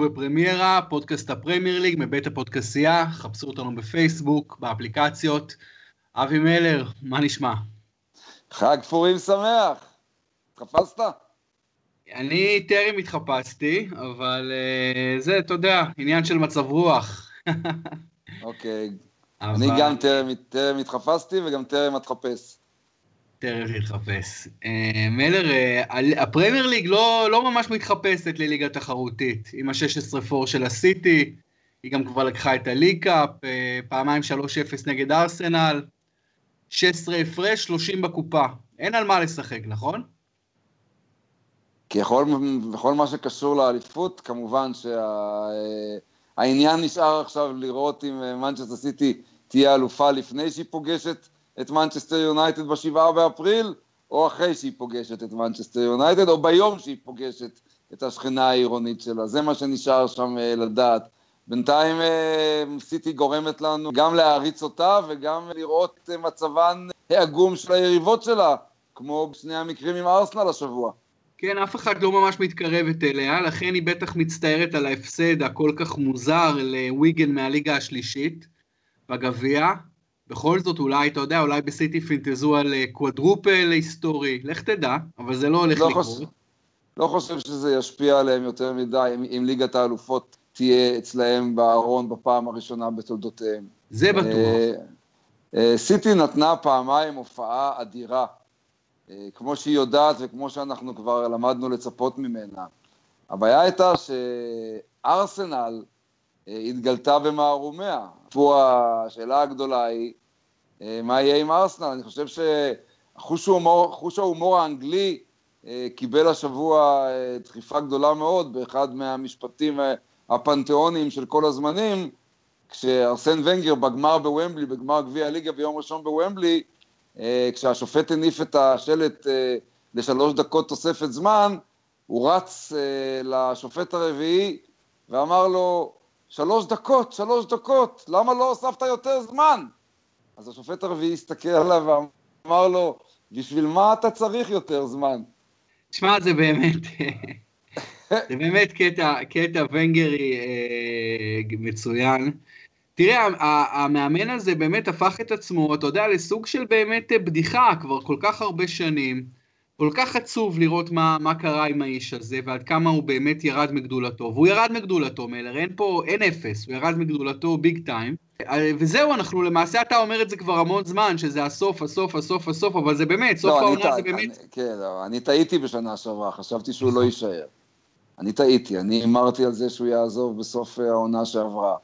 אנחנו בפרמיירה, פודקאסט הפרמייר ליג מבית הפודקסייה, חפשו אותנו בפייסבוק, באפליקציות. אבי מלר, מה נשמע? חג פורים שמח. התחפשת? אני טרם התחפשתי, אבל uh, זה, אתה יודע, עניין של מצב רוח. אוקיי. אבל... אני גם טרם התחפשתי וגם טרם אתחפש. טרם להתחפש. Uh, מלר, אה, ה Premier League לא, לא ממש מתחפשת לליגה תחרותית. עם ה-16-4 של הסיטי, היא גם כבר לקחה את ה League Cup, אה, פעמיים 3-0 נגד ארסנל, 16 הפרש, 30 בקופה. אין על מה לשחק, נכון? כי יכול, בכל מה שקשור לאליפות, כמובן שהעניין שה, נשאר עכשיו לראות אם מנצ'סטר סיטי תהיה אלופה לפני שהיא פוגשת את מנצ'סטר יונייטד בשבעה באפריל, או אחרי שהיא פוגשת את מנצ'סטר יונייטד, או ביום שהיא פוגשת את השכנה העירונית שלה. זה מה שנשאר שם אה, לדעת. בינתיים אה, סיטי גורמת לנו גם להעריץ אותה וגם לראות אה, מצבן העגום של היריבות שלה, כמו בשני המקרים עם ארסנל השבוע. כן, אף אחד לא ממש מתקרבת אליה, לכן היא בטח מצטערת על ההפסד הכל כך מוזר לוויגן מהליגה השלישית בגביע. בכל זאת, אולי, אתה יודע, אולי בסיטי פינטזו על אה, קוואדרופל היסטורי, לך תדע, אבל זה לא הולך לא לקרות. חושב, לא חושב שזה ישפיע עליהם יותר מדי, אם, אם ליגת האלופות תהיה אצלהם בארון בפעם הראשונה בתולדותיהם. זה בטוח. אה, אה, סיטי נתנה פעמיים הופעה אדירה אה, כמו שהיא יודעת וכמו שאנחנו כבר למדנו לצפות ממנה. הבעיה הייתה שארסנל אה, התגלתה במערומיה. פה השאלה הגדולה היא, אה, מה יהיה עם ארסנל? אני חושב שחוש ההומור, האנגלי קיבל השבוע דחיפה גדולה מאוד באחד מהמשפטים הפנתיאוניים של כל הזמנים, כשארסן ונגר בגמר בוומבלי, בגמר גביע הליגה ביום ראשון בוומבלי, אה, כשהשופט הניף את השלט אה, לשלוש דקות תוספת זמן, הוא רץ אה, לשופט הרביעי ואמר לו, שלוש דקות, שלוש דקות, למה לא הוספת יותר זמן? אז השופט הרביעי הסתכל עליו ואמר לו, בשביל מה אתה צריך יותר זמן? תשמע, זה באמת, זה באמת קטע, קטע ונגרי אה, מצוין. תראה, המאמן הזה באמת הפך את עצמו, אתה יודע, לסוג של באמת בדיחה כבר כל כך הרבה שנים. כל כך עצוב לראות מה, מה קרה עם האיש הזה, ועד כמה הוא באמת ירד מגדולתו. והוא ירד מגדולתו, מלר, אין פה, אין אפס, הוא ירד מגדולתו ביג טיים. וזהו, אנחנו למעשה, אתה אומר את זה כבר המון זמן, שזה הסוף, הסוף, הסוף, הסוף, אבל זה באמת, סוף לא, העונה זה באמת... אני, כן, לא, אני טעיתי בשנה שעברה, חשבתי שהוא לא יישאר. אני טעיתי, אני הימרתי על זה שהוא יעזוב בסוף העונה שעברה.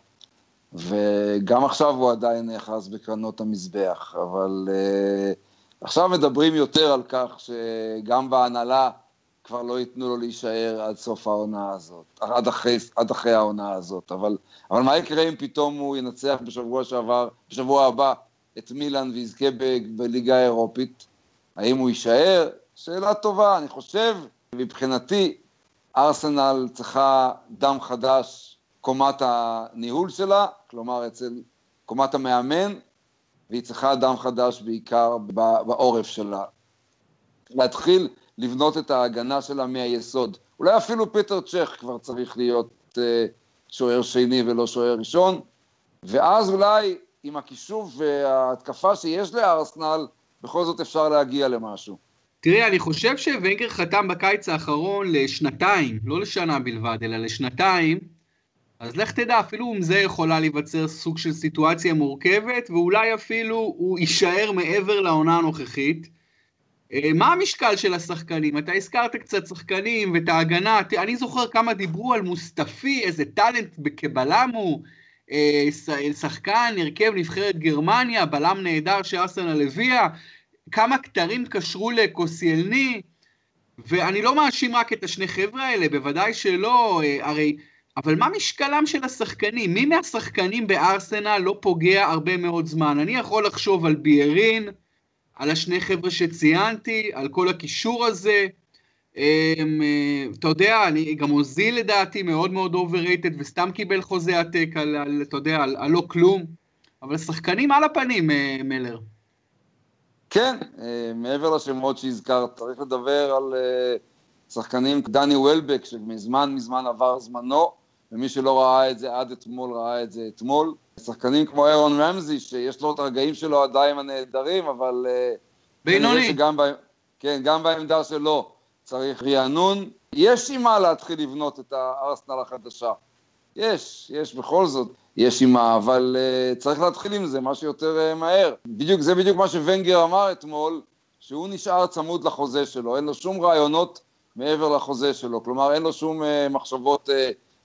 וגם עכשיו הוא עדיין נאחז בקרנות המזבח, אבל uh, עכשיו מדברים יותר על כך שגם בהנהלה כבר לא ייתנו לו להישאר עד סוף העונה הזאת, עד אחרי, עד אחרי העונה הזאת, אבל, אבל מה יקרה אם פתאום הוא ינצח בשבוע שעבר, בשבוע הבא את מילאן ויזכה ב, בליגה האירופית? האם הוא יישאר? שאלה טובה, אני חושב, מבחינתי, ארסנל צריכה דם חדש קומת הניהול שלה, כלומר אצל קומת המאמן, והיא צריכה אדם חדש בעיקר בעורף שלה. להתחיל לבנות את ההגנה שלה מהיסוד. אולי אפילו פיטר צ'ך כבר צריך להיות uh, שוער שני ולא שוער ראשון, ואז אולי עם הכישוף וההתקפה שיש לארסנל, בכל זאת אפשר להגיע למשהו. תראה, אני חושב שוונגר חתם בקיץ האחרון לשנתיים, לא לשנה בלבד, אלא לשנתיים, אז לך תדע, אפילו עם זה יכולה להיווצר סוג של סיטואציה מורכבת, ואולי אפילו הוא יישאר מעבר לעונה הנוכחית. אה, מה המשקל של השחקנים? אתה הזכרת קצת שחקנים ואת ההגנה, אני זוכר כמה דיברו על מוסטפי, איזה טאלנט בלם הוא, אה, שחקן, הרכב נבחרת גרמניה, בלם נהדר שארסנל הביאה, כמה כתרים קשרו לקוסיאלני, ואני לא מאשים רק את השני חבר'ה האלה, בוודאי שלא, אה, הרי... אבל מה משקלם של השחקנים? מי מהשחקנים בארסנל לא פוגע הרבה מאוד זמן? אני יכול לחשוב על בליירין, על השני חבר'ה שציינתי, על כל הקישור הזה. אמ, אה, אתה יודע, אני, גם אוזיל לדעתי מאוד מאוד overrated וסתם קיבל חוזה עתק על, על, אתה יודע, על, על לא כלום. אבל שחקנים על הפנים, אה, מלר. כן, אה, מעבר לשמות שהזכרת, צריך לדבר על שחקנים, דני וולבק, שמזמן מזמן עבר זמנו, ומי שלא ראה את זה עד אתמול ראה את זה אתמול. שחקנים כמו אירון רמזי, שיש לו את הרגעים שלו עדיין הנהדרים, אבל... אה, בינוני. ב... כן, גם בעמדה שלו צריך רענון. יש עם מה להתחיל לבנות את הארסנל החדשה. יש, יש בכל זאת, יש עם מה, אבל uh, צריך להתחיל עם זה, מה שיותר uh, מהר. בדיוק, זה בדיוק מה שוונגר אמר אתמול, שהוא נשאר צמוד לחוזה שלו, אין לו שום רעיונות מעבר לחוזה שלו, כלומר אין לו שום uh, מחשבות uh,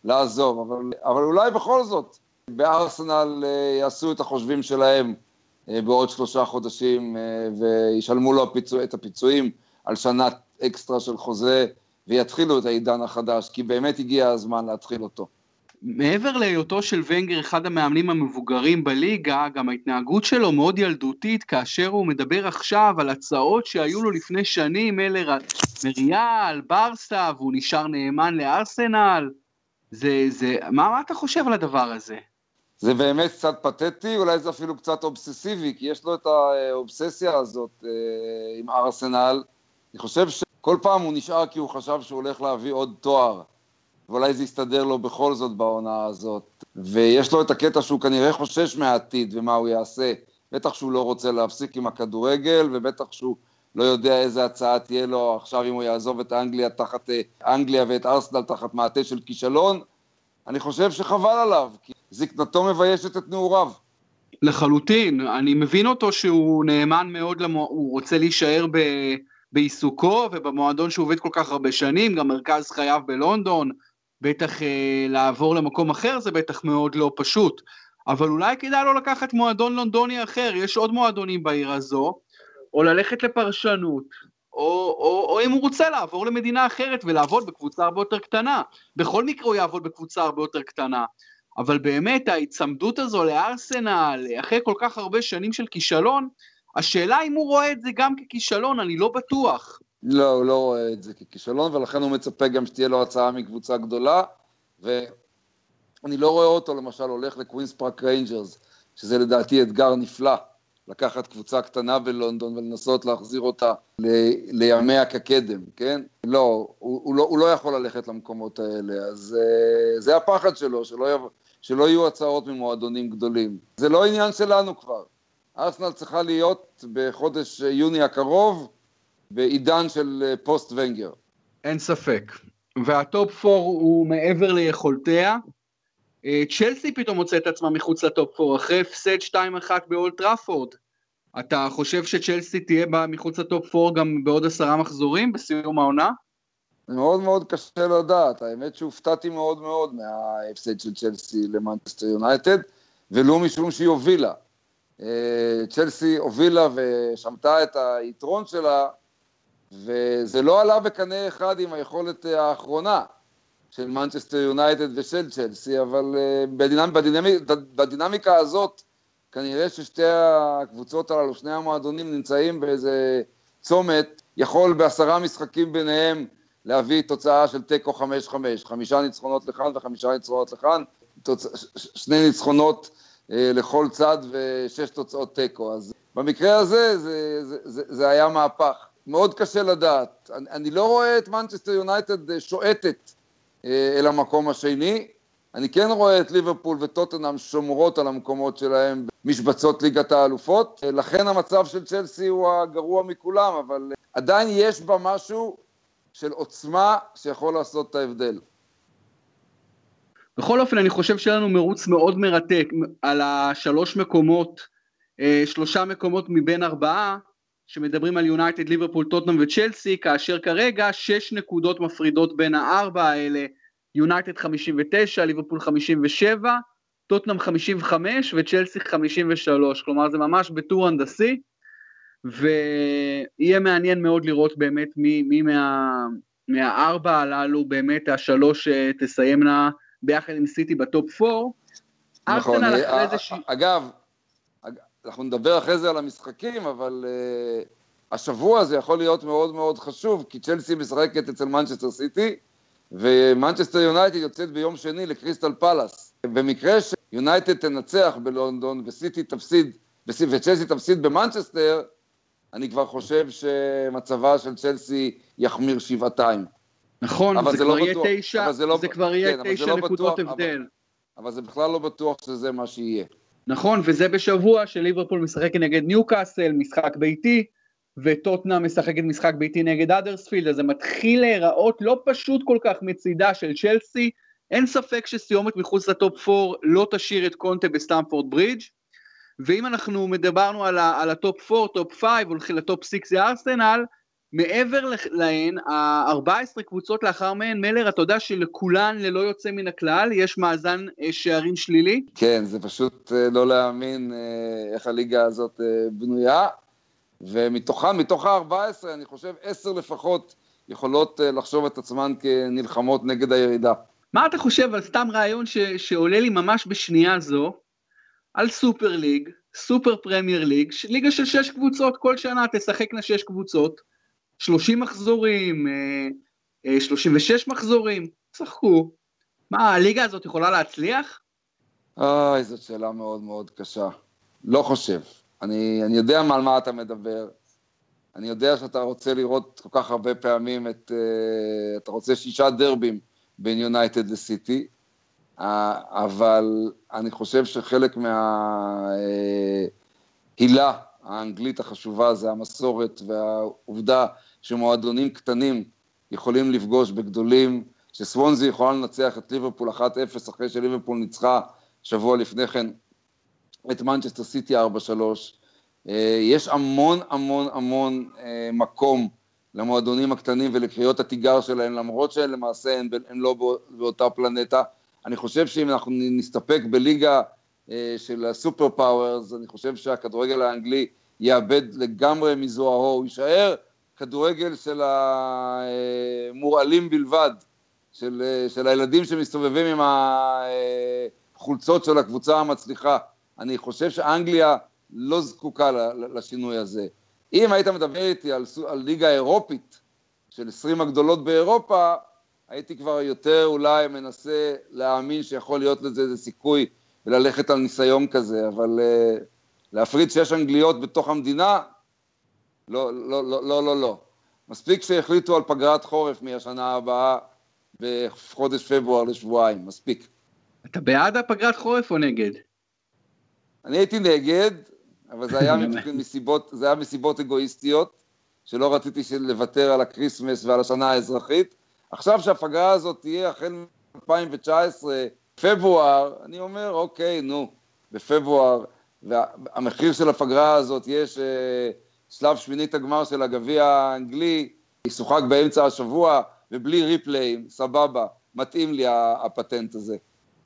לעזוב, אבל, אבל אולי בכל זאת בארסנל uh, יעשו את החושבים שלהם uh, בעוד שלושה חודשים uh, וישלמו לו הפיצוע, את הפיצויים על שנה אקסטרה של חוזה ויתחילו את העידן החדש, כי באמת הגיע הזמן להתחיל אותו. מעבר להיותו של ונגר אחד המאמנים המבוגרים בליגה, גם ההתנהגות שלו מאוד ילדותית, כאשר הוא מדבר עכשיו על הצעות שהיו לו לפני שנים, אלה מריאל, ברסה, והוא נשאר נאמן לארסנל. זה, זה, מה, מה אתה חושב על הדבר הזה? זה באמת קצת פתטי, אולי זה אפילו קצת אובססיבי, כי יש לו את האובססיה הזאת אה, עם ארסנל. אני חושב שכל פעם הוא נשאר כי הוא חשב שהוא הולך להביא עוד תואר. ואולי זה יסתדר לו בכל זאת בעונה הזאת. ויש לו את הקטע שהוא כנראה חושש מהעתיד ומה הוא יעשה. בטח שהוא לא רוצה להפסיק עם הכדורגל, ובטח שהוא לא יודע איזה הצעה תהיה לו עכשיו אם הוא יעזוב את אנגליה תחת, אה, אנגליה ואת ארסנל תחת מעטה של כישלון. אני חושב שחבל עליו, כי זקנתו מביישת את נעוריו. לחלוטין, אני מבין אותו שהוא נאמן מאוד, למו... הוא רוצה להישאר ב... בעיסוקו ובמועדון שהוא עובד כל כך הרבה שנים, גם מרכז חייו בלונדון, בטח אה, לעבור למקום אחר זה בטח מאוד לא פשוט, אבל אולי כדאי לו לקחת מועדון לונדוני אחר, יש עוד מועדונים בעיר הזו, או ללכת לפרשנות, או, או, או אם הוא רוצה לעבור למדינה אחרת ולעבוד בקבוצה הרבה יותר קטנה. בכל מקרה הוא יעבוד בקבוצה הרבה יותר קטנה. אבל באמת ההיצמדות הזו לארסנל, אחרי כל כך הרבה שנים של כישלון, השאלה אם הוא רואה את זה גם ככישלון, אני לא בטוח. לא, הוא לא רואה את זה ככישלון, ולכן הוא מצפה גם שתהיה לו הצעה מקבוצה גדולה, ואני לא רואה אותו למשל הולך לקווינס פארק ריינג'רס, שזה לדעתי אתגר נפלא, לקחת קבוצה קטנה בלונדון ולנסות להחזיר אותה ל- לימיה כקדם, כן? לא הוא, הוא לא, הוא לא יכול ללכת למקומות האלה, אז uh, זה הפחד שלו, שלא, יב, שלא יהיו הצעות ממועדונים גדולים. זה לא עניין שלנו כבר. ארסנל צריכה להיות בחודש יוני הקרוב, בעידן של אה, פוסט ונגר. אין ספק. והטופ 4 הוא מעבר ליכולתיה. אה, צ'לסי פתאום מוצא את עצמה מחוץ ל top 4, אחרי הפסד 2-1 באולד טראפורד. אתה חושב שצ'לסי תהיה מחוץ ל top 4 גם בעוד עשרה מחזורים בסיום העונה? מאוד מאוד קשה לדעת, האמת שהופתעתי מאוד מאוד מההפסד של צ'לסי למנצ'סטר יונייטד, ולו משום שהיא הובילה. אה, צ'לסי הובילה ושמטה את היתרון שלה וזה לא עלה בקנה אחד עם היכולת אה, האחרונה של מנצ'סטר יונייטד ושל צ'לסי, אבל אה, בדינמ, בדינמיק, בדינמיקה הזאת, כנראה ששתי הקבוצות הללו, שני המועדונים נמצאים באיזה צומת, יכול בעשרה משחקים ביניהם להביא תוצאה של תיקו 5-5, חמישה ניצחונות לכאן וחמישה ניצחונות לכאן, תוצ... שני ניצחונות אה, לכל צד ושש תוצאות תיקו, אז במקרה הזה זה, זה, זה, זה היה מהפך. מאוד קשה לדעת. אני, אני לא רואה את מנצ'סטר יונייטד אה, שועטת אל המקום השני. אני כן רואה את ליברפול וטוטנאם שומרות על המקומות שלהם במשבצות ליגת האלופות. אה, לכן המצב של צ'לסי הוא הגרוע מכולם, אבל עדיין יש בה משהו של עוצמה שיכול לעשות את ההבדל. בכל אופן, אני חושב שהיה לנו מרוץ מאוד מרתק על השלוש מקומות, שלושה מקומות מבין ארבעה, שמדברים על יונייטד, ליברפול, טוטנאם וצ'לסי, כאשר כרגע שש נקודות מפרידות בין הארבע האלה, יונייטד 59, ליברפול 57, טוטנאם 55 וצ'לסי 53, כלומר זה ממש בטור הנדסי, ויהיה מעניין מאוד לראות באמת מי, מי מה, מהארבע הללו באמת השלוש אה, תסיימנה ביחד עם סיטי ב top 4. נכון, אה, אגב, אנחנו נדבר אחרי זה על המשחקים, אבל uh, השבוע הזה יכול להיות מאוד מאוד חשוב, כי צ'לסי משחקת אצל מנצ'סטר סיטי, ומנצ'סטר יונייטד יוצאת ביום שני לקריסטל פלאס. במקרה שיונייטד תנצח בלונדון וסיטי תפסיד, וצ'לסי תפסיד במנצ'סטר, אני כבר חושב שמצבה של צ'לסי יחמיר שבעתיים. נכון, זה, זה כבר לא יהיה תשע, זה, לא, זה כבר יהיה כן, תשע לא נקודות בטוח, הבדל. אבל, אבל זה בכלל לא בטוח שזה מה שיהיה. נכון, וזה בשבוע שליברפול משחק נגד ניוקאסל, משחק ביתי, וטוטנאם משחקת משחק ביתי נגד האדרספילד, אז זה מתחיל להיראות לא פשוט כל כך מצידה של צ'לסי, אין ספק שסיומת מחוץ ל top 4 לא תשאיר את קונטה בסטמפורד ברידג', ואם אנחנו מדברנו על, ה, על ה top 4, top 5, הולכים ל top 6 זה ארסנל, מעבר להן, ה-14 קבוצות לאחר מהן, מלר, אתה יודע שלכולן, ללא יוצא מן הכלל, יש מאזן אה, שערים שלילי? כן, זה פשוט אה, לא להאמין אה, איך הליגה הזאת בנויה, ומתוכן, מתוך ה-14, אני חושב 10 לפחות יכולות לחשוב את עצמן כנלחמות נגד הירידה. מה אתה חושב על סתם רעיון ש, שעולה לי ממש בשנייה זו, על סופר ליג, סופר פרמייר ליג, ליגה של שש קבוצות, כל שנה תשחקנה שש קבוצות, 30 מחזורים, 36 אה, אה, מחזורים, שחקו. מה, הליגה הזאת יכולה להצליח? אוי, זאת שאלה מאוד מאוד קשה. לא חושב. אני, אני יודע על מה אתה מדבר. אני יודע שאתה רוצה לראות כל כך הרבה פעמים את... Uh, אתה רוצה שישה דרבים בין יונייטד לסיטי, uh, אבל אני חושב שחלק מההילה uh, האנגלית החשובה זה המסורת והעובדה שמועדונים קטנים יכולים לפגוש בגדולים, שסוונזי יכולה לנצח את ליברפול 1-0 אחרי שליברפול ניצחה שבוע לפני כן את מנצ'סטר סיטי 4-3. אה, יש המון המון המון אה, מקום למועדונים הקטנים ולקריאות התיגר שלהם, למרות שהם למעשה הם, הם לא באותה פלנטה. אני חושב שאם אנחנו נסתפק בליגה אה, של ה super powers, אני חושב שהכדורגל האנגלי יאבד לגמרי מזוהרו, הוא יישאר כדורגל של המורעלים בלבד, של, של הילדים שמסתובבים עם החולצות של הקבוצה המצליחה. אני חושב שאנגליה לא זקוקה לשינוי הזה. אם היית מדבר איתי על, על ליגה אירופית של 20 הגדולות באירופה, הייתי כבר יותר אולי מנסה להאמין שיכול להיות לזה איזה סיכוי וללכת על ניסיון כזה, אבל uh, להפריד שש אנגליות בתוך המדינה, לא, לא, לא, לא, לא, לא. מספיק שהחליטו על פגרת חורף מהשנה הבאה בחודש פברואר לשבועיים, מספיק. אתה בעד הפגרת חורף או נגד? אני הייתי נגד, אבל זה היה מסיבות, זה היה מסיבות אגואיסטיות, שלא רציתי לוותר על ה Christmas ועל השנה האזרחית. עכשיו שהפגרה הזאת תהיה החל מ-2019, פברואר, אני אומר, אוקיי, נו, בפברואר, והמחיר של הפגרה הזאת יש אה, שלב שמינית הגמר של הגביע האנגלי, ישוחק באמצע השבוע ובלי replay ים, סבבה, מתאים לי הפטנט הזה.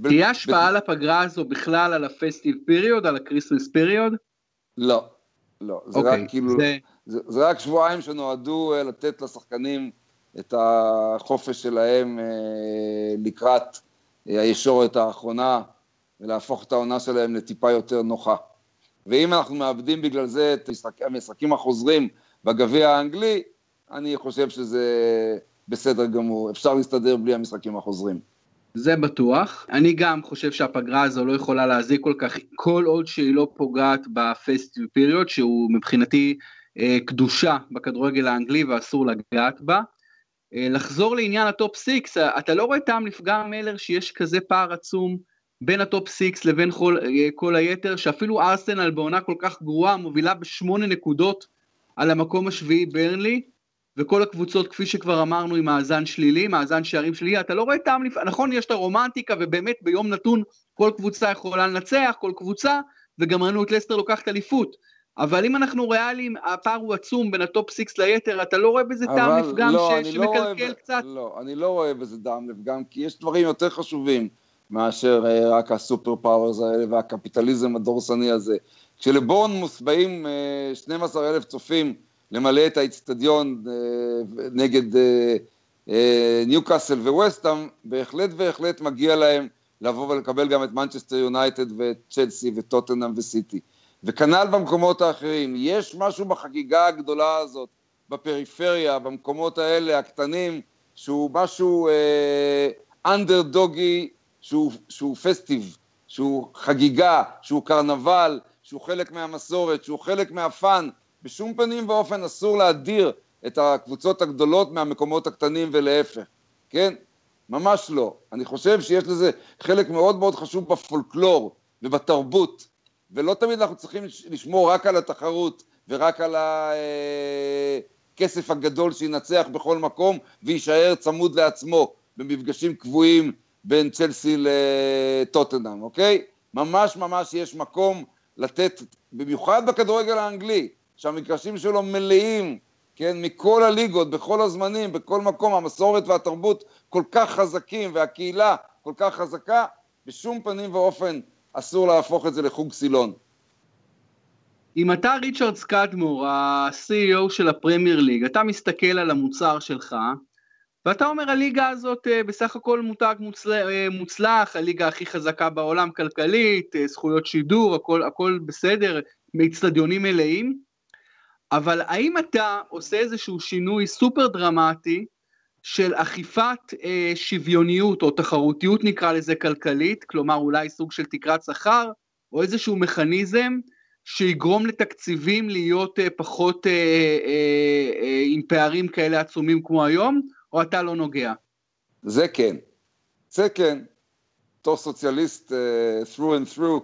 תהיה השפעה על הפגרה הזו בכלל על ה festive period, על ה Christmas period? לא, לא, זה okay, רק אוקיי, כאילו, זה... רק שבועיים שנועדו אה, לתת לשחקנים את החופש שלהם אה, לקראת הישורת האחרונה ולהפוך את העונה שלהם לטיפה יותר נוחה. ואם אנחנו מאבדים בגלל זה את המשחקים החוזרים בגביע האנגלי, אני חושב שזה בסדר גמור, אפשר להסתדר בלי המשחקים החוזרים. זה בטוח. אני גם חושב שהפגרה הזו לא יכולה להזיק כל כך, כל עוד שהיא לא פוגעת בפסטיב פיריוד, שהוא מבחינתי אה, קדושה בכדורגל האנגלי ואסור לגעת בה. אה, לחזור לעניין ה top 6, אתה לא רואה טעם לפגם מלר שיש כזה פער עצום בין ה top 6 לבין כל, אה, כל היתר, שאפילו ארסנל בעונה כל כך גרועה מובילה בשמונה נקודות על המקום השביעי ברנלי, וכל הקבוצות, כפי שכבר אמרנו, עם מאזן שלילי, מאזן שערים שלילי, אתה לא רואה טעם. נכון, יש את הרומנטיקה, ובאמת ביום נתון כל קבוצה יכולה לנצח, כל קבוצה, וגם ראינו את לסטר לוקחת אליפות. אבל אם אנחנו ריאליים, הפער הוא עצום בין ה top 6 ליתר, אתה לא רואה בזה טעם לפגם לא, ש... לא שמקלקל לא קצת? לא, אני לא רואה בזה טעם לפגם, כי יש דברים יותר חשובים מאשר אה, רק ה super powers האלה והקפיטליזם הדורסני הזה. כשלבורנמוס באים 12 אה, אלף צופים למלא את האיצטדיון אה, נגד ניוקאסל וווסטאם, בהחלט בהחלט מגיע להם לבוא ולקבל גם את מנצ'סטר יונייטד ואת צ'לסי וטוטנאם וסיטי. וכנ"ל במקומות האחרים. יש משהו בחגיגה הגדולה הזאת, בפריפריה, במקומות האלה, הקטנים, שהוא משהו אנדרדוגי, אה, שהוא, שהוא פסטיב, שהוא חגיגה, שהוא קרנבל, שהוא חלק מהמסורת, שהוא חלק מהפאן. בשום פנים ואופן אסור להדיר את הקבוצות הגדולות מהמקומות הקטנים ולהפך. כן? ממש לא. אני חושב שיש לזה חלק מאוד מאוד חשוב בפולקלור ובתרבות, ולא תמיד אנחנו צריכים לשמור רק על התחרות ורק על הכסף הגדול שינצח בכל מקום ויישאר צמוד לעצמו במפגשים קבועים בין צ'לסי לטוטנאם, אוקיי? ממש ממש יש מקום לתת, במיוחד בכדורגל האנגלי, שהמגרשים שלו מלאים, כן, מכל הליגות, בכל הזמנים, בכל מקום, המסורת והתרבות כל כך חזקים והקהילה כל כך חזקה, בשום פנים ואופן אסור להפוך את זה לחוג סילון. אם אתה ריצ'רד סקאדמור, ה-CEO של הפרמייר ליג, אתה מסתכל על המוצר שלך, ואתה אומר הליגה הזאת אה, בסך הכל מותג אה, מוצלח, הליגה הכי חזקה בעולם כלכלית, אה, זכויות שידור, הכל, הכל בסדר, מאצטדיונים מלאים, אבל האם אתה עושה איזשהו שינוי סופר דרמטי של אכיפת אה, שוויוניות או תחרותיות נקרא לזה כלכלית, כלומר אולי סוג של תקרת שכר, או איזשהו מכניזם שיגרום לתקציבים להיות אה, פחות אה, אה, אה, עם פערים כאלה עצומים כמו היום, או אתה לא נוגע? זה כן. זה כן. בתור סוציאליסט אה, through and through,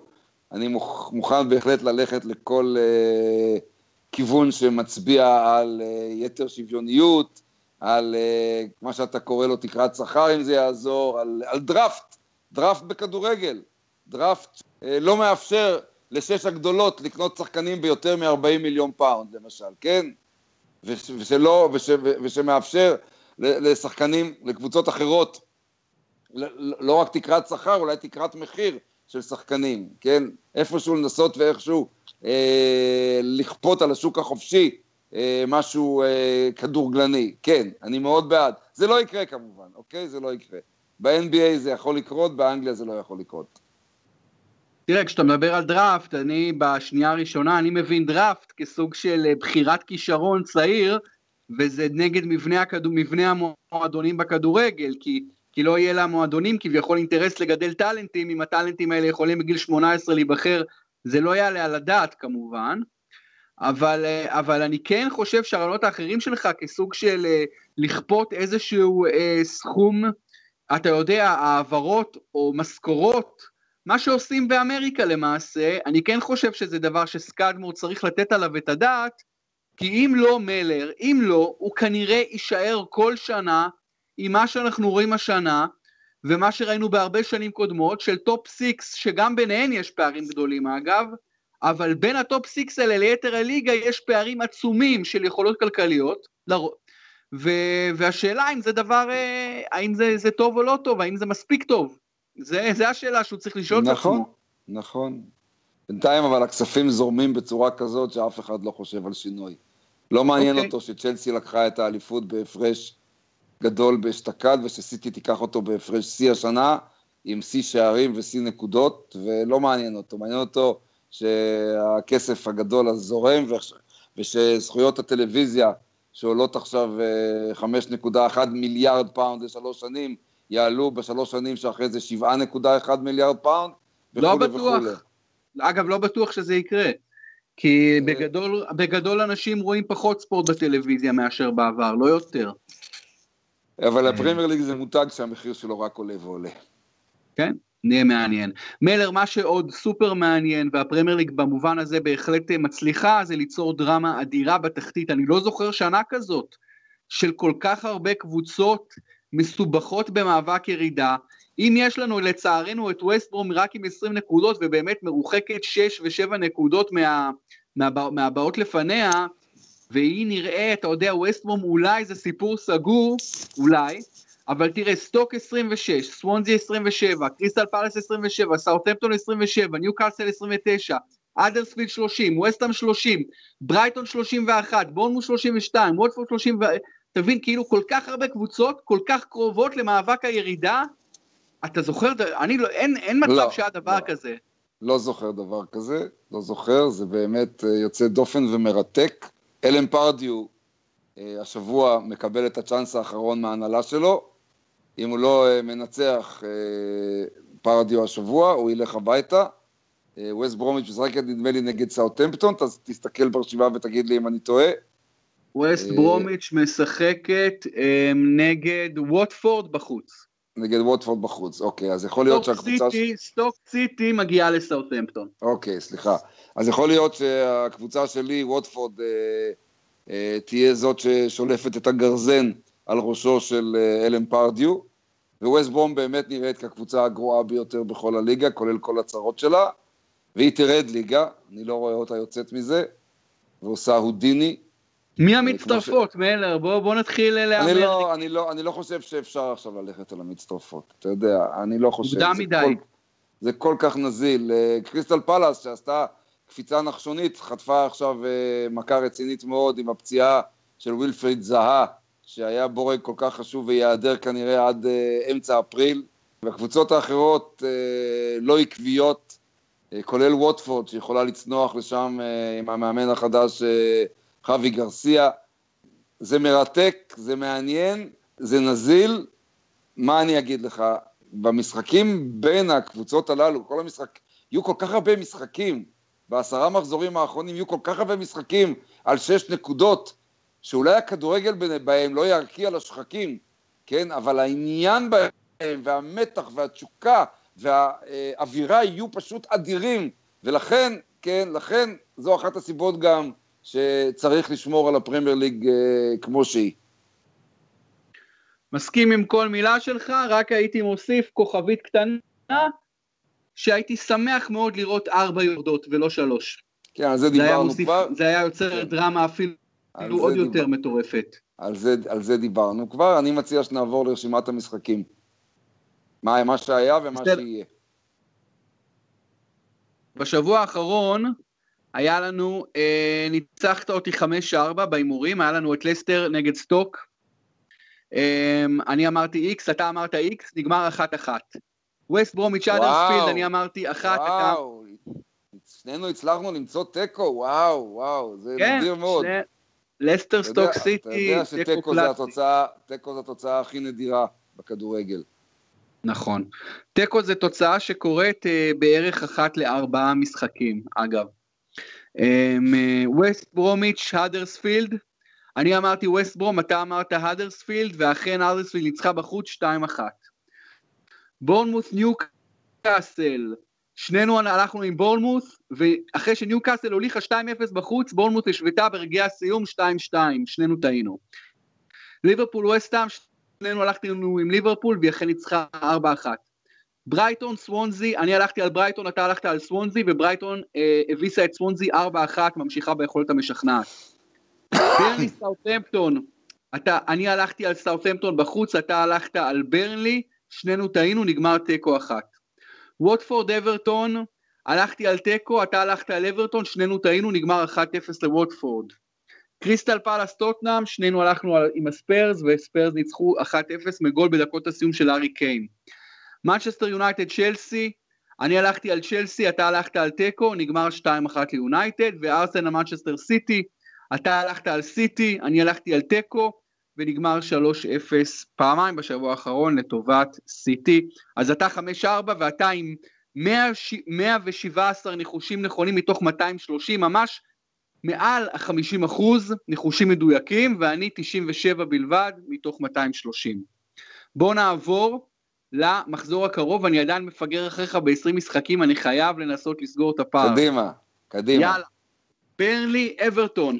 אני מוכ, מוכן בהחלט ללכת לכל אה, כיוון שמצביע על אה, יתר שוויוניות, על אה, מה שאתה קורא לו תקרת שכר אם זה יעזור, על, על דראפט, דראפט בכדורגל. דראפט אה, לא מאפשר לשש הגדולות לקנות שחקנים ביותר מ-40 מיליון פאונד למשל, כן? ושלא, וש, ושמאפשר לשחקנים, לקבוצות אחרות, לא רק תקרת שכר, אולי תקרת מחיר של שחקנים, כן? איפשהו לנסות ואיכשהו אה, לכפות על השוק החופשי אה, משהו אה, כדורגלני, כן, אני מאוד בעד. זה לא יקרה כמובן, אוקיי? זה לא יקרה. ב-NBA זה יכול לקרות, באנגליה זה לא יכול לקרות. תראה, כשאתה מדבר על דראפט, אני בשנייה הראשונה, אני מבין דראפט כסוג של אה, בחירת כישרון צעיר, וזה נגד מבנה, הכדו, מבנה המועדונים בכדורגל, כי, כי לא יהיה למועדונים כביכול אינטרס לגדל טאלנטים, אם הטאלנטים האלה יכולים בגיל 18 להיבחר, זה לא יעלה על הדעת כמובן, אבל, אבל אני כן חושב שהרעיונות האחרים שלך כסוג של אה, לכפות איזשהו אה, סכום, אתה יודע, העברות או משכורות, מה שעושים באמריקה למעשה, אני כן חושב שזה דבר שסקאדמור צריך לתת עליו את הדעת, כי אם לא מלר, אם לא, הוא כנראה יישאר כל שנה עם מה שאנחנו רואים השנה, ומה שראינו בהרבה שנים קודמות, של top six, שגם ביניהן יש פערים גדולים אגב, אבל בין ה top six האלה ליתר הליגה יש פערים עצומים של יכולות כלכליות, ו, והשאלה אם זה דבר, אה, האם זה, זה טוב או לא טוב, האם זה מספיק טוב, זה, זה השאלה שהוא צריך לשאול נכון, את עצמו. נכון, נכון. בינתיים אבל הכספים זורמים בצורה כזאת שאף אחד לא חושב על שינוי. לא מעניין אוקיי. אוקיי. אותו שצ'לסי לקחה את האליפות בהפרש גדול באשתקד ושסיטי תיקח אותו בהפרש שיא השנה עם שיא שערים ושיא נקודות ולא מעניין אותו, מעניין אותו שהכסף הגדול הזורם ושזכויות הטלוויזיה שעולות עכשיו 5.1 אה, מיליארד פאונד לשלוש שנים יעלו בשלוש שנים שאחרי זה 7.1 מיליארד פאונד וכולי לא. וכולי. אגב, לא בטוח שזה יקרה. כי בגדול, בגדול אנשים רואים פחות ספורט בטלוויזיה מאשר בעבר, לא יותר. אבל הפרמייר ליג זה מותג שהמחיר שלו רק עולה ועולה. כן, נהיה מעניין. מלר, מה שעוד סופר מעניין, והפרמייר ליג במובן הזה בהחלט מצליחה, זה ליצור דרמה אדירה בתחתית. אני לא זוכר שנה כזאת של כל כך הרבה קבוצות מסובכות במאבק ירידה, אם יש לנו לצערנו את ווסטברום רק עם 20 נקודות ובאמת מרוחקת 6 ו-7 נקודות מה, מה, מהבאות לפניה, והיא נראה, אתה יודע, ווסטברום אולי זה סיפור סגור, אולי, אבל תראה, סטוק 26, סוונזי 27, קריסטל פלס 27, סאוטמפטון 27, ניו קאסל 29, האדרספילד 30, ווסטהאם 30, ברייטון 31, בורנמות' 32, ווטפורד 30, תבין, כאילו כל כך הרבה קבוצות, כל כך קרובות למאבק הירידה, אתה זוכר, אני לא, אין, אין מצב לא, שהיה דבר לא. כזה. לא זוכר דבר כזה, לא זוכר, זה באמת אה, יוצא דופן ומרתק. אלן פרדיו אה, השבוע מקבל את הצ'אנס האחרון מההנהלה שלו. אם הוא לא אה, מנצח פרדיו השבוע, הוא ילך הביתה. ווסט ברומיץ' משחקת נדמה לי נגד סאוטמפטון, אז תסתכל ברשימה ותגיד לי אם אני טועה. ווסט ברומיץ' משחקת נגד ווטפורד בחוץ. נגד ווטפורד בחוץ, אוקיי, אז יכול להיות סטוק שהקבוצה... סיטי, סטוק סיטי מגיעה לסאוטהמפטון. אוקיי, סליחה. אז יכול להיות שהקבוצה שלי, ווטפורד, אה, אה, תהיה זאת ששולפת את הגרזן על ראשו של אה, אלן פרדיו, וווסט ברום באמת נראית כקבוצה הגרועה ביותר בכל הליגה, כולל כל הצרות שלה, והיא תרד ליגה, אני לא רואה אותה יוצאת מזה, ועושה הודיני. מי המצטרפות, מלר? בוא, נתחיל אני להמר. לא, אני, לא, אני לא חושב שאפשר עכשיו ללכת על המצטרפות, אתה יודע, אני לא חושב. מוקדם מדי. זה כל כך נזיל. אה, קריסטל פלאס, שעשתה קפיצה נחשונית, חטפה עכשיו אה, מכה רצינית מאוד עם הפציעה של ווילפריד זהה, שהיה בורג כל כך חשוב וייעדר כנראה עד אה, אמצע אפריל. והקבוצות האחרות לא עקביות, כולל ווטפורד, שיכולה לצנוח לשם עם המאמן החדש חווי גרסיה. זה מרתק, זה מעניין, זה נזיל. מה אני אגיד לך? במשחקים בין הקבוצות הללו, כל המשחק, יהיו כל כך הרבה משחקים, בעשרה מחזורים האחרונים יהיו כל כך הרבה משחקים על שש נקודות, שאולי הכדורגל בהם לא ירקיע לשחקים, כן? אבל העניין בהם, והמתח, והתשוקה, והאווירה יהיו פשוט אדירים, ולכן, כן, לכן זו אחת הסיבות גם שצריך לשמור על הפרמייר ליג אה, כמו שהיא. מסכים עם כל מילה שלך, רק הייתי מוסיף כוכבית קטנה, שהייתי שמח מאוד לראות ארבע יורדות ולא שלוש. כן, על זה זה דיברנו מוסיף, כבר. זה היה יוצר כן. דרמה אפילו עוד זה יותר דיבר- מטורפת. על זה, על זה דיברנו כבר, אני מציע שנעבור לרשימת המשחקים. מה, מה שהיה ומה בסדר. שיהיה. בשבוע האחרון היה לנו, אה, ניצחת אותי 5-4 בהימורים, היה לנו את לסטר נגד סטוק. אה, אני אמרתי איקס, אתה אמרת איקס, נגמר 1-1. ווסט ברומיץ'. האדרספילד, אני אמרתי 1, אתה... שנינו הצלחנו למצוא תיקו, וואו, וואו, זה כן, נדיר מאוד. שני- לסטר סטוק סיטי, אתה יודע תיקו שתיקו זה קלאסי. התוצאה, תיקו זה התוצאה הכי נדירה בכדורגל. נכון. תיקו זה תוצאה שקורית אה, בערך אחת לארבעה משחקים, אגב. ווסט ברומיץ', האדרספילד, אני אמרתי ווסט ברום, אתה אמרת האדרספילד, ואכן האדרספילד ניצחה בחוץ 2-1. בורנמוס ניו קאסל, שנינו הלכנו עם בורנמוס, ואחרי שניו קאסל הוליכה 2-0 בחוץ, בורנמות' השוותה ברגעי הסיום 2-2, שנינו טעינו. ליברפול ווסטהאם, שנינו הלכנו עם ליברפול, והיא אכן ניצחה 4-1. ברייטון, סוונזי, אני הלכתי על ברייטון, אתה הלכת על סוונזי, וברייטון אה, הביסה את סוונזי 4-1, ממשיכה ביכולת המשכנעת. ברנלי סאוטהמפטון, אני הלכתי על סאוטהמפטון בחוץ, אתה הלכת על ברנלי, שנינו טעינו, נגמר תיקו אחת. ווטפורד אברטון, הלכתי על תיקו, אתה הלכת על אברטון, שנינו טעינו, נגמר 1-0 לווטפורד. קריסטל פאלאס טוטנאם, שנינו הלכנו על, עם הספרס, וספרס ניצחו 1-0 מגול בדקות הסיום של הארי קיין. מנצ'סטר יונייטד צ'לסי, אני הלכתי על צ'לסי, אתה הלכת על תיקו, נגמר 2-1 ליונייטד, וארסנל מנצ'סטר סיטי, אתה הלכת על סיטי, אני הלכתי על תיקו, ונגמר 3-0 פעמיים בשבוע האחרון לטובת סיטי. אז אתה 5-4 ואתה עם 100, 117 ניחושים נכונים מתוך 230, ממש מעל ה-50 אחוז ניחושים מדויקים, ואני 97 בלבד מתוך 230. בואו נעבור למחזור הקרוב, אני עדיין מפגר אחריך ב-20 משחקים, אני חייב לנסות לסגור את הפער. קדימה, קדימה. יאללה. ברנלי, אברטון.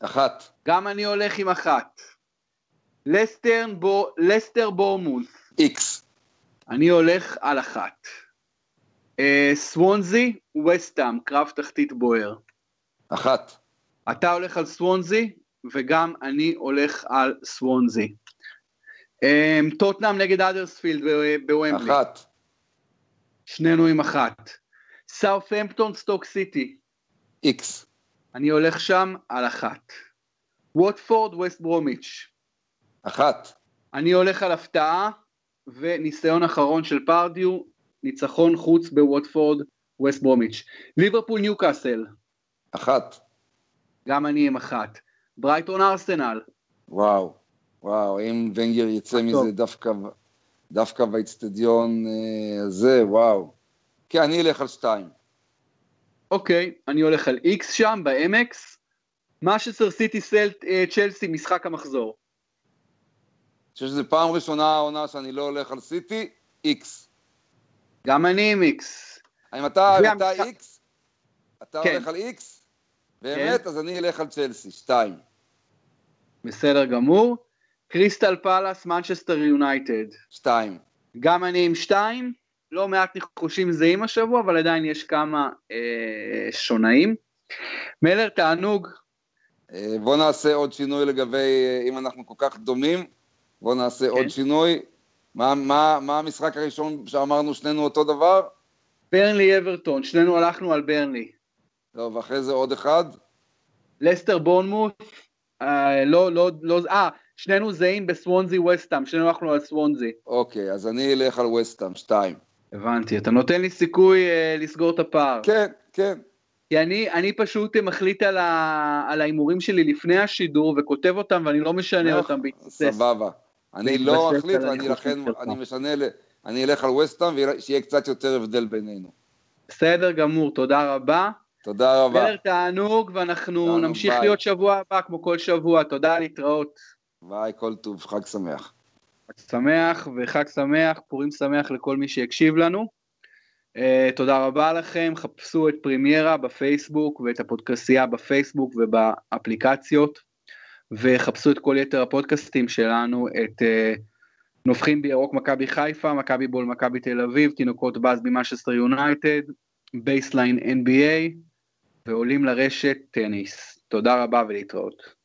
אחת. גם אני הולך עם אחת. לסטרן בו, לסטר בורמוס. איקס. אני הולך על אחת. אה, סוונזי, וסטאם, קרב תחתית בוער. אחת. אתה הולך על סוונזי, וגם אני הולך על סוונזי. אה, טוטנאם נגד אדרספילד בוומבלי. אחת. שנינו עם אחת. סאות'המפטון סטוק סיטי. איקס. אני הולך שם על אחת. ווטפורד ווסט ברומיץ'. אחת. אני הולך על הפתעה וניסיון אחרון של פרדיו, ניצחון חוץ בווטפורד, ווסט ברומיץ'. ליברפול ניוקאסל, אחת. גם אני עם אחת. ברייטון ארסנל, וואו. וואו, אם ונגר יצא טוב. מזה דווקא, דווקא באצטדיון אה, הזה, וואו. כן, אני אלך על שתיים. אוקיי, אני הולך על איקס שם, באמקס. משסר סיטי סלט צ'לסי, משחק המחזור. אני חושב שזו פעם ראשונה העונה שאני לא הולך על סיטי, איקס. גם אני עם איקס. האם אתה איקס? אתה כן. הולך על איקס? באמת? אז אני אלך על צ'לסי, שתיים. בסדר גמור. קריסטל פלאס, מנצ'סטר יונייטד. שתיים. גם אני עם שתיים, לא מעט ניחושים זהים השבוע, אבל עדיין יש כמה אה, שונאים. מלר, תענוג. אה, בוא נעשה עוד שינוי לגבי, אה, אם אנחנו כל כך דומים, בוא נעשה כן. עוד שינוי. מה, מה, מה המשחק הראשון שאמרנו שנינו אותו דבר? ברנלי אברטון, שנינו הלכנו על ברנלי. לא, ואחרי זה עוד אחד. לסטר בורנמוט, אה, לא, לא, לא, אה, שנינו זהים בסוונזי וסטאם, שנינו הלכנו על סוונזי. אוקיי, אז אני אלך על וסטאם, שתיים. הבנתי, אתה נותן לי סיכוי אה, לסגור את הפער. כן, כן. כי אני, אני פשוט מחליט על ה- על ההימורים שלי לפני השידור וכותב אותם ואני לא משנה אותם בהתבסס. סבבה. אני לא אחליט, ואני לכן. אני משנה, ל- אני אלך על וסטאם, ושיהיה קצת יותר הבדל בינינו. בסדר גמור, תודה רבה. תודה רבה. מלר תענוג ואנחנו תענוג, נמשיך ביי. להיות שבוע הבא כמו כל שבוע, תודה להתראות. ביי, כל טוב, חג שמח. חג שמח וחג שמח, פורים שמח לכל מי שהקשיב לנו. אה, תודה רבה לכם, חפשו את פרימיירה בפייסבוק ואת הפודקסייה בפייסבוק ובאפליקציות, וחפשו את כל יתר הפודקאסטים שלנו, את אה, נובחים בירוק מכבי חיפה, מכבי בול מכבי תל אביב, תינוקות באזבי מנצ'סטר יונייטד, בייסליין NBA, ועולים לרשת טניס. תודה רבה ולהתראות.